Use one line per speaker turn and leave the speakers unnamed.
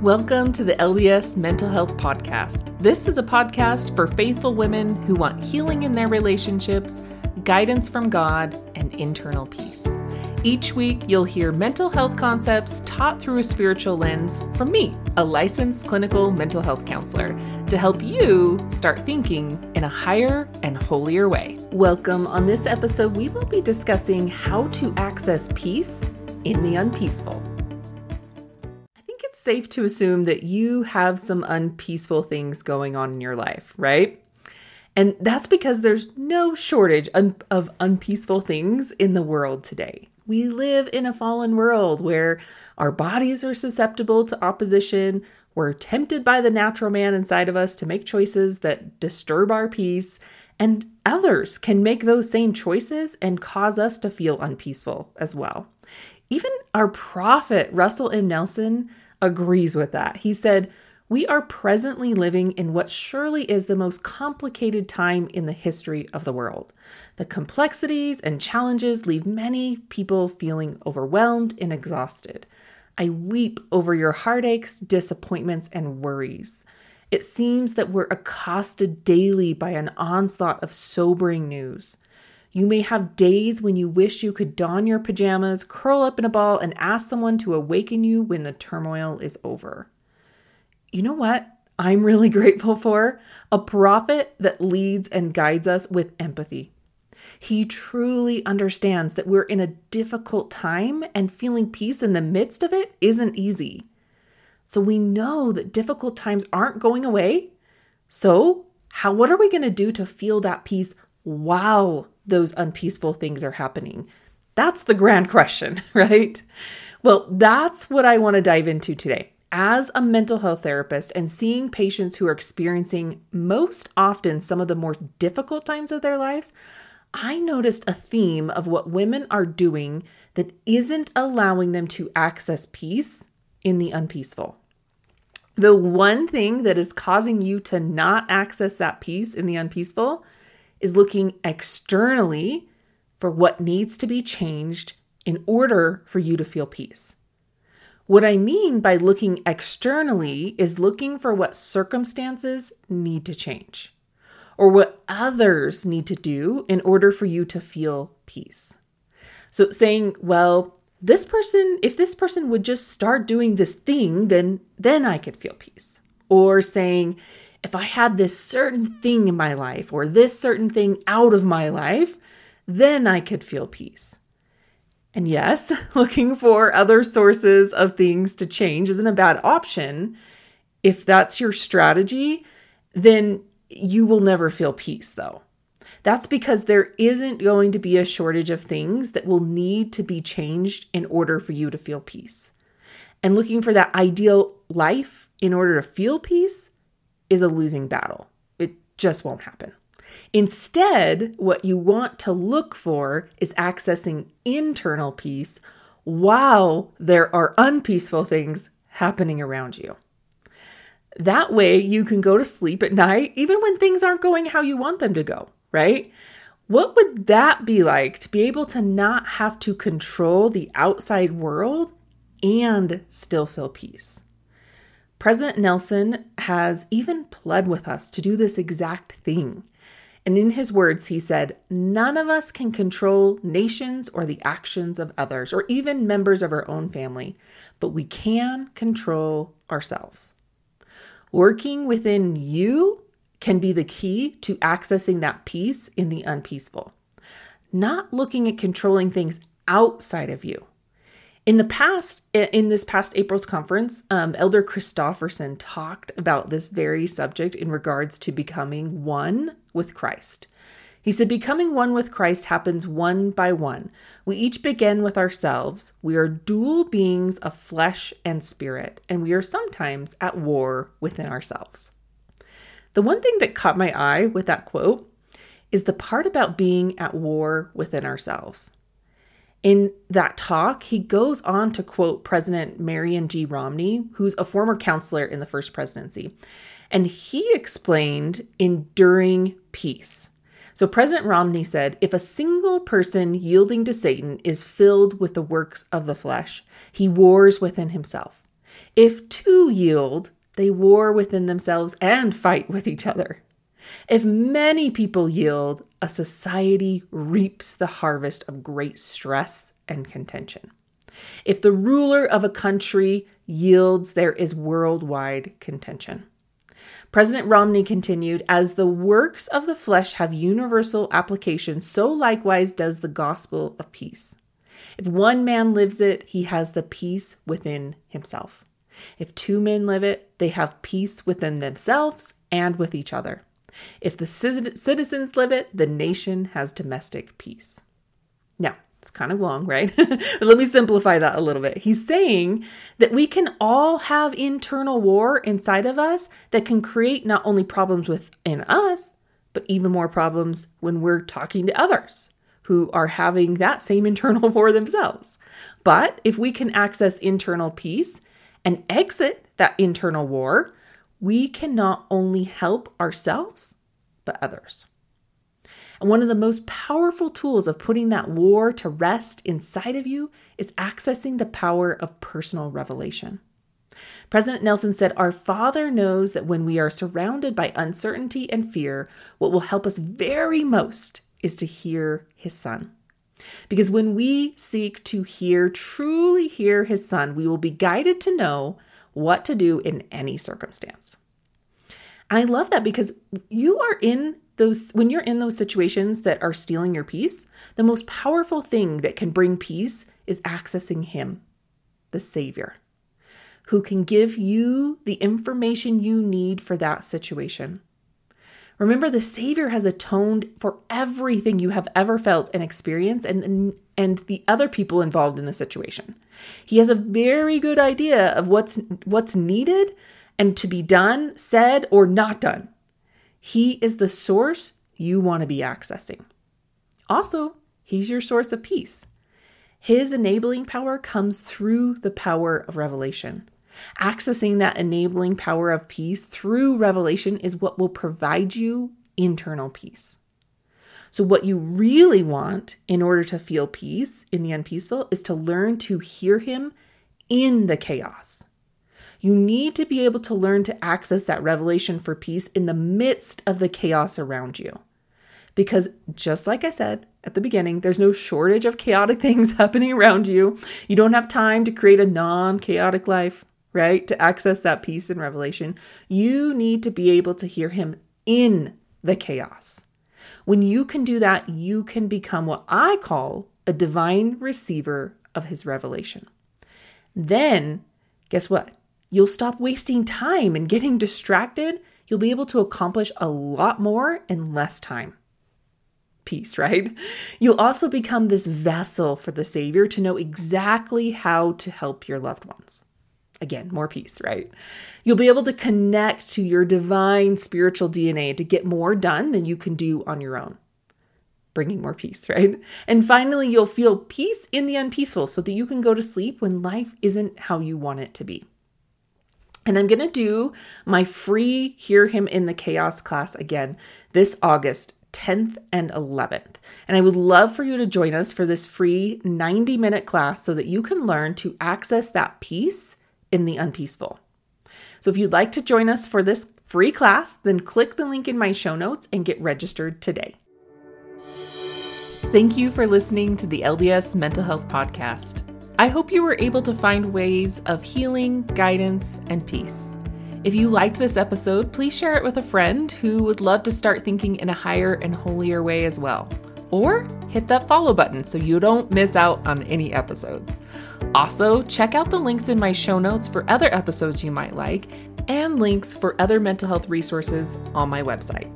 Welcome to the LDS Mental Health Podcast. This is a podcast for faithful women who want healing in their relationships, guidance from God, and internal peace. Each week, you'll hear mental health concepts taught through a spiritual lens from me, a licensed clinical mental health counselor, to help you start thinking in a higher and holier way. Welcome. On this episode, we will be discussing how to access peace in the unpeaceful safe to assume that you have some unpeaceful things going on in your life, right? And that's because there's no shortage of unpeaceful things in the world today. We live in a fallen world where our bodies are susceptible to opposition. We're tempted by the natural man inside of us to make choices that disturb our peace. And others can make those same choices and cause us to feel unpeaceful as well. Even our prophet, Russell M. Nelson, agrees with that. He said, We are presently living in what surely is the most complicated time in the history of the world. The complexities and challenges leave many people feeling overwhelmed and exhausted. I weep over your heartaches, disappointments, and worries. It seems that we're accosted daily by an onslaught of sobering news. You may have days when you wish you could don your pajamas, curl up in a ball, and ask someone to awaken you when the turmoil is over. You know what? I'm really grateful for a prophet that leads and guides us with empathy. He truly understands that we're in a difficult time and feeling peace in the midst of it isn't easy. So we know that difficult times aren't going away. So, how what are we going to do to feel that peace while those unpeaceful things are happening? That's the grand question, right? Well, that's what I want to dive into today. As a mental health therapist and seeing patients who are experiencing most often some of the more difficult times of their lives, I noticed a theme of what women are doing that isn't allowing them to access peace in the unpeaceful. The one thing that is causing you to not access that peace in the unpeaceful is looking externally for what needs to be changed in order for you to feel peace. What I mean by looking externally is looking for what circumstances need to change or what others need to do in order for you to feel peace. So saying, well, this person, if this person would just start doing this thing, then then I could feel peace. Or saying, if I had this certain thing in my life or this certain thing out of my life, then I could feel peace. And yes, looking for other sources of things to change isn't a bad option. If that's your strategy, then you will never feel peace, though. That's because there isn't going to be a shortage of things that will need to be changed in order for you to feel peace. And looking for that ideal life in order to feel peace is a losing battle. It just won't happen. Instead, what you want to look for is accessing internal peace while there are unpeaceful things happening around you. That way, you can go to sleep at night even when things aren't going how you want them to go, right? What would that be like to be able to not have to control the outside world and still feel peace? President Nelson has even pled with us to do this exact thing. And in his words, he said, None of us can control nations or the actions of others, or even members of our own family, but we can control ourselves. Working within you can be the key to accessing that peace in the unpeaceful. Not looking at controlling things outside of you. In the past, in this past April's conference, um, Elder Christofferson talked about this very subject in regards to becoming one with Christ. He said, Becoming one with Christ happens one by one. We each begin with ourselves. We are dual beings of flesh and spirit, and we are sometimes at war within ourselves. The one thing that caught my eye with that quote is the part about being at war within ourselves. In that talk, he goes on to quote President Marion G. Romney, who's a former counselor in the first presidency. And he explained enduring peace. So President Romney said if a single person yielding to Satan is filled with the works of the flesh, he wars within himself. If two yield, they war within themselves and fight with each other. If many people yield, a society reaps the harvest of great stress and contention. If the ruler of a country yields, there is worldwide contention. President Romney continued As the works of the flesh have universal application, so likewise does the gospel of peace. If one man lives it, he has the peace within himself. If two men live it, they have peace within themselves and with each other. If the citizens live it, the nation has domestic peace. Now, it's kind of long, right? Let me simplify that a little bit. He's saying that we can all have internal war inside of us that can create not only problems within us, but even more problems when we're talking to others who are having that same internal war themselves. But if we can access internal peace and exit that internal war, we can not only help ourselves, but others. And one of the most powerful tools of putting that war to rest inside of you is accessing the power of personal revelation. President Nelson said, Our Father knows that when we are surrounded by uncertainty and fear, what will help us very most is to hear His Son. Because when we seek to hear, truly hear His Son, we will be guided to know what to do in any circumstance. And I love that because you are in those when you're in those situations that are stealing your peace, the most powerful thing that can bring peace is accessing him, the savior, who can give you the information you need for that situation. Remember the savior has atoned for everything you have ever felt and experienced and and the other people involved in the situation. He has a very good idea of what's what's needed and to be done, said or not done he is the source you want to be accessing. Also, he's your source of peace. His enabling power comes through the power of revelation. Accessing that enabling power of peace through revelation is what will provide you internal peace. So, what you really want in order to feel peace in the unpeaceful is to learn to hear Him in the chaos. You need to be able to learn to access that revelation for peace in the midst of the chaos around you. Because just like I said at the beginning, there's no shortage of chaotic things happening around you. You don't have time to create a non chaotic life, right? To access that peace and revelation. You need to be able to hear Him in the chaos. When you can do that, you can become what I call a divine receiver of His revelation. Then, guess what? You'll stop wasting time and getting distracted. You'll be able to accomplish a lot more in less time. Peace, right? You'll also become this vessel for the Savior to know exactly how to help your loved ones. Again, more peace, right? You'll be able to connect to your divine spiritual DNA to get more done than you can do on your own bringing more peace, right? And finally, you'll feel peace in the unpeaceful so that you can go to sleep when life isn't how you want it to be. And I'm going to do my free Hear Him in the Chaos class again this August 10th and 11th. And I would love for you to join us for this free 90 minute class so that you can learn to access that peace in the unpeaceful. So if you'd like to join us for this free class, then click the link in my show notes and get registered today. Thank you for listening to the LDS Mental Health Podcast. I hope you were able to find ways of healing, guidance, and peace. If you liked this episode, please share it with a friend who would love to start thinking in a higher and holier way as well. Or hit that follow button so you don't miss out on any episodes. Also, check out the links in my show notes for other episodes you might like and links for other mental health resources on my website.